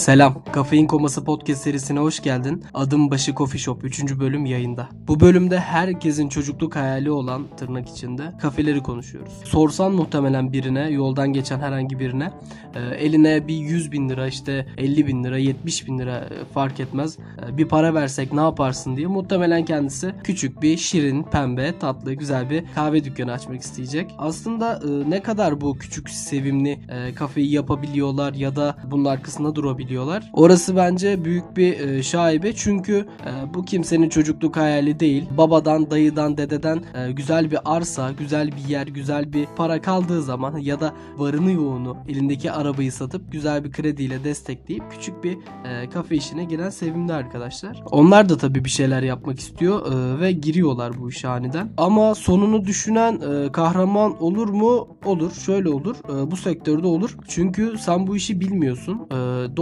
Selam, Kafein Koması Podcast serisine hoş geldin. Adım Başı Coffee Shop 3. bölüm yayında. Bu bölümde herkesin çocukluk hayali olan tırnak içinde kafeleri konuşuyoruz. Sorsan muhtemelen birine, yoldan geçen herhangi birine e, eline bir 100 bin lira işte 50 bin lira 70 bin lira e, fark etmez e, bir para versek ne yaparsın diye muhtemelen kendisi küçük bir şirin, pembe, tatlı, güzel bir kahve dükkanı açmak isteyecek. Aslında ne kadar bu küçük sevimli kafeyi yapabiliyorlar ya da bunun arkasında durabiliyorlar. Orası bence büyük bir e, şaibe çünkü e, bu kimsenin çocukluk hayali değil. Babadan, dayıdan, dededen e, güzel bir arsa, güzel bir yer, güzel bir para kaldığı zaman ya da varını yoğunu elindeki arabayı satıp güzel bir krediyle destekleyip küçük bir e, kafe işine giren sevimli arkadaşlar. Onlar da tabii bir şeyler yapmak istiyor e, ve giriyorlar bu işe aniden. Ama sonunu düşünen e, kahraman olur mu? Olur. Şöyle olur. E, bu sektörde olur. Çünkü sen bu işi bilmiyorsun. E,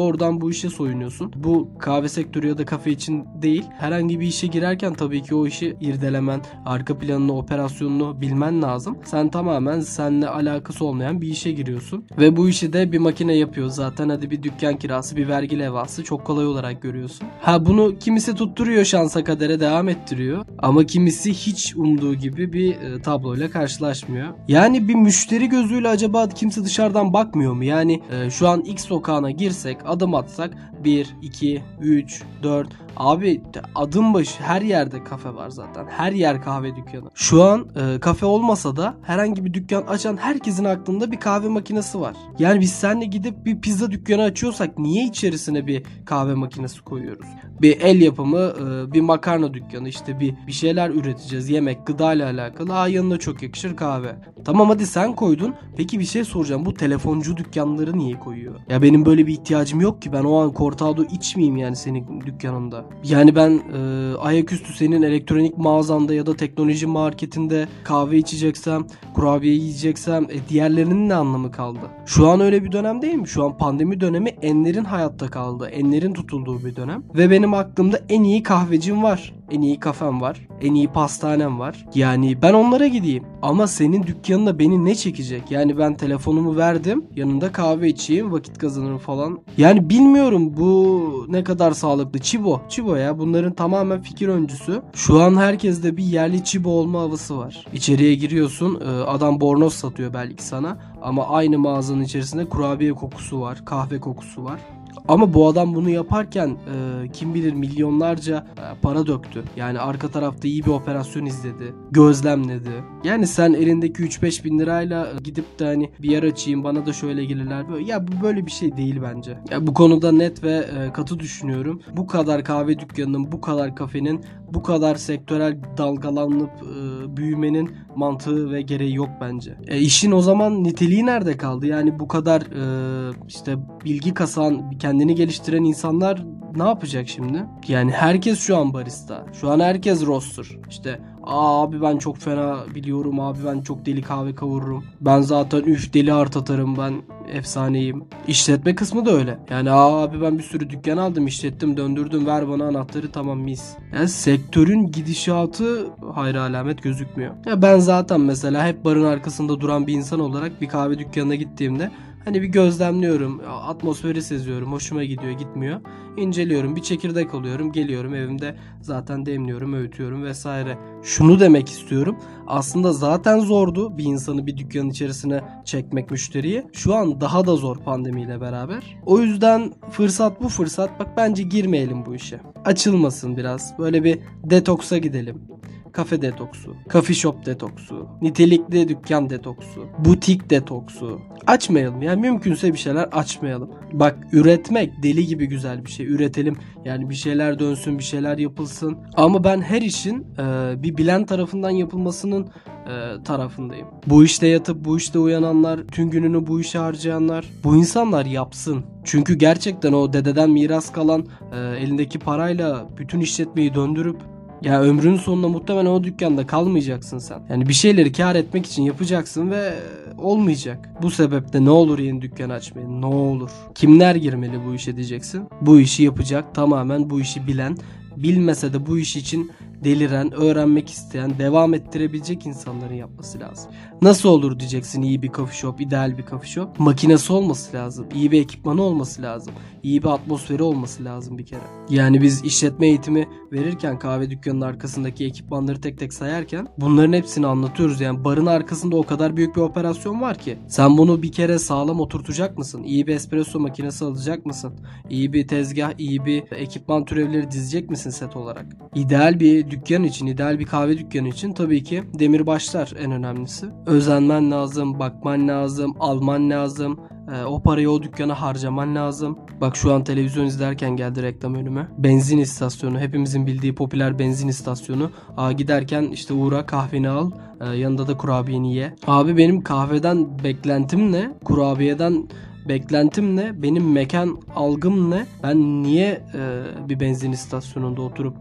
doğrudan bu işe soyunuyorsun. Bu kahve sektörü ya da kafe için değil. Herhangi bir işe girerken tabii ki o işi irdelemen, arka planını, operasyonunu bilmen lazım. Sen tamamen seninle alakası olmayan bir işe giriyorsun. Ve bu işi de bir makine yapıyor. Zaten hadi bir dükkan kirası, bir vergi levhası çok kolay olarak görüyorsun. Ha bunu kimisi tutturuyor şansa kadere devam ettiriyor. Ama kimisi hiç umduğu gibi bir e, tabloyla karşılaşmıyor. Yani bir müşteri gözüyle acaba kimse dışarıdan bakmıyor mu? Yani e, şu an X sokağına girsek, adım atsak 1, 2, 3, 4 Abi adım başı her yerde kafe var zaten. Her yer kahve dükkanı. Şu an e, kafe olmasa da herhangi bir dükkan açan herkesin aklında bir kahve makinesi var. Yani biz seninle gidip bir pizza dükkanı açıyorsak niye içerisine bir kahve makinesi koyuyoruz? Bir el yapımı e, bir makarna dükkanı işte bir bir şeyler üreteceğiz. Yemek, gıda ile alakalı. Aa yanına çok yakışır kahve. Tamam hadi sen koydun. Peki bir şey soracağım. Bu telefoncu dükkanları niye koyuyor? Ya benim böyle bir ihtiyacım yok ki. Ben o an cortado içmeyeyim yani senin dükkanında. Yani ben e, ayaküstü senin elektronik mağazanda ya da teknoloji marketinde kahve içeceksem, kurabiye yiyeceksem e, diğerlerinin ne anlamı kaldı? Şu an öyle bir dönem değil mi? Şu an pandemi dönemi enlerin hayatta kaldı. Enlerin tutulduğu bir dönem. Ve benim aklımda en iyi kahvecim var. En iyi kafem var. En iyi pastanem var. Yani ben onlara gideyim. Ama senin dükkanına beni ne çekecek? Yani ben telefonumu verdim. Yanında kahve içeyim. Vakit kazanırım falan. Yani bilmiyorum bu ne kadar sağlıklı. Çibo. Çibo ya. Bunların tamamen fikir öncüsü. Şu an herkeste bir yerli Çibo olma havası var. İçeriye giriyorsun. Adam bornoz satıyor belki sana. Ama aynı mağazanın içerisinde kurabiye kokusu var. Kahve kokusu var. Ama bu adam bunu yaparken e, kim bilir milyonlarca e, para döktü. Yani arka tarafta iyi bir operasyon izledi. Gözlemledi. Yani sen elindeki 3-5 bin lirayla gidip de hani bir yer açayım bana da şöyle gelirler. Böyle. Ya bu böyle bir şey değil bence. Ya bu konuda net ve e, katı düşünüyorum. Bu kadar kahve dükkanının, bu kadar kafenin, bu kadar sektörel dalgalanıp e, büyümenin mantığı ve gereği yok bence. E, işin o zaman niteliği nerede kaldı? Yani bu kadar e, işte bilgi kasan, kendini geliştiren insanlar ne yapacak şimdi? Yani herkes şu an barista. Şu an herkes roster. İşte Aa abi ben çok fena biliyorum abi ben çok deli kahve kavururum. Ben zaten üf deli art atarım ben efsaneyim. İşletme kısmı da öyle. Yani aa abi ben bir sürü dükkan aldım işlettim döndürdüm ver bana anahtarı tamam mis. Yani sektörün gidişatı hayra alamet gözükmüyor. Ya ben zaten mesela hep barın arkasında duran bir insan olarak bir kahve dükkanına gittiğimde Hani bir gözlemliyorum, atmosferi seziyorum, hoşuma gidiyor, gitmiyor. İnceliyorum, bir çekirdek alıyorum, geliyorum evimde zaten demliyorum, öğütüyorum vesaire. Şunu demek istiyorum. Aslında zaten zordu bir insanı bir dükkanın içerisine çekmek müşteriyi. Şu an daha da zor pandemiyle beraber. O yüzden fırsat bu fırsat. Bak bence girmeyelim bu işe. Açılmasın biraz. Böyle bir detoksa gidelim kafe detoksu, coffee shop detoksu, nitelikli dükkan detoksu, butik detoksu. Açmayalım yani mümkünse bir şeyler açmayalım. Bak üretmek deli gibi güzel bir şey. Üretelim yani bir şeyler dönsün bir şeyler yapılsın. Ama ben her işin e, bir bilen tarafından yapılmasının e, tarafındayım. Bu işte yatıp bu işte uyananlar, tüm gününü bu işe harcayanlar, bu insanlar yapsın. Çünkü gerçekten o dededen miras kalan e, elindeki parayla bütün işletmeyi döndürüp ya ömrünün sonunda muhtemelen o dükkanda kalmayacaksın sen. Yani bir şeyleri kar etmek için yapacaksın ve olmayacak. Bu sebeple ne olur yeni dükkan açmayın ne olur. Kimler girmeli bu işe diyeceksin. Bu işi yapacak tamamen bu işi bilen bilmese de bu iş için deliren, öğrenmek isteyen, devam ettirebilecek insanların yapması lazım. Nasıl olur diyeceksin iyi bir coffee shop, ideal bir coffee shop. Makinesi olması lazım, iyi bir ekipmanı olması lazım, iyi bir atmosferi olması lazım bir kere. Yani biz işletme eğitimi verirken kahve dükkanının arkasındaki ekipmanları tek tek sayarken bunların hepsini anlatıyoruz. Yani barın arkasında o kadar büyük bir operasyon var ki. Sen bunu bir kere sağlam oturtacak mısın? İyi bir espresso makinesi alacak mısın? İyi bir tezgah, iyi bir ekipman türevleri dizecek misin set olarak? İdeal bir dükkan için, ideal bir kahve dükkanı için tabii ki demirbaşlar en önemlisi. Özenmen lazım, bakman lazım, alman lazım. Ee, o parayı o dükkana harcaman lazım. Bak şu an televizyon izlerken geldi reklam önüme. Benzin istasyonu. Hepimizin bildiği popüler benzin istasyonu. Aa, giderken işte uğra kahveni al. Ee, yanında da kurabiyeni ye. Abi benim kahveden beklentim ne? Kurabiyeden beklentim ne? Benim mekan algım ne? Ben niye e, bir benzin istasyonunda oturup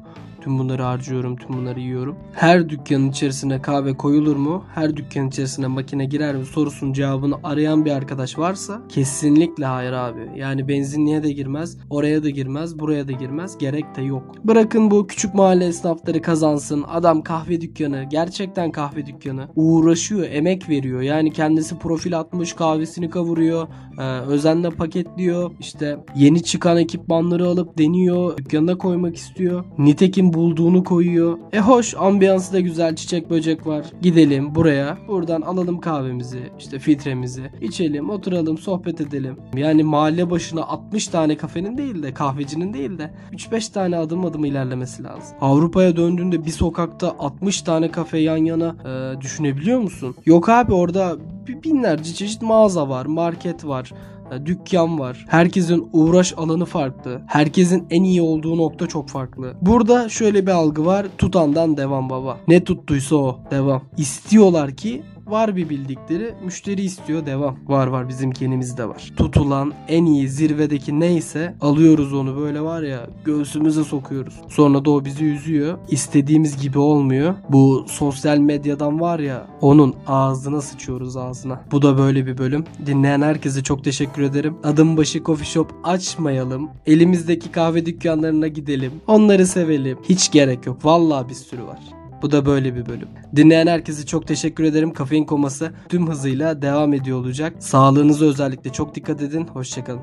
Tüm bunları harcıyorum, tüm bunları yiyorum. Her dükkanın içerisine kahve koyulur mu? Her dükkanın içerisine makine girer mi? Sorusunun cevabını arayan bir arkadaş varsa kesinlikle hayır abi. Yani benzinliğe de girmez, oraya da girmez, buraya da girmez. Gerek de yok. Bırakın bu küçük mahalle esnafları kazansın. Adam kahve dükkanı, gerçekten kahve dükkanı. Uğraşıyor, emek veriyor. Yani kendisi profil atmış, kahvesini kavuruyor, e, özenle paketliyor. İşte yeni çıkan ekipmanları alıp deniyor, dükkanına koymak istiyor. Nitekim bulduğunu koyuyor. E hoş ambiyansı da güzel çiçek böcek var. Gidelim buraya. Buradan alalım kahvemizi işte filtremizi. içelim oturalım sohbet edelim. Yani mahalle başına 60 tane kafenin değil de kahvecinin değil de 3-5 tane adım adım ilerlemesi lazım. Avrupa'ya döndüğünde bir sokakta 60 tane kafe yan yana e, düşünebiliyor musun? Yok abi orada binlerce çeşit mağaza var, market var dükkan var. Herkesin uğraş alanı farklı. Herkesin en iyi olduğu nokta çok farklı. Burada şöyle bir algı var. Tutandan devam baba. Ne tuttuysa o. Devam. İstiyorlar ki Var bir bildikleri. Müşteri istiyor devam. Var var bizim kendimizde var. Tutulan en iyi zirvedeki neyse alıyoruz onu böyle var ya göğsümüze sokuyoruz. Sonra da o bizi üzüyor. İstediğimiz gibi olmuyor. Bu sosyal medyadan var ya onun ağzına sıçıyoruz ağzına. Bu da böyle bir bölüm. Dinleyen herkese çok teşekkür ederim. Adım başı coffee shop açmayalım. Elimizdeki kahve dükkanlarına gidelim. Onları sevelim. Hiç gerek yok. Vallahi bir sürü var. Bu da böyle bir bölüm. Dinleyen herkese çok teşekkür ederim. Kafein koması tüm hızıyla devam ediyor olacak. Sağlığınıza özellikle çok dikkat edin. Hoşçakalın.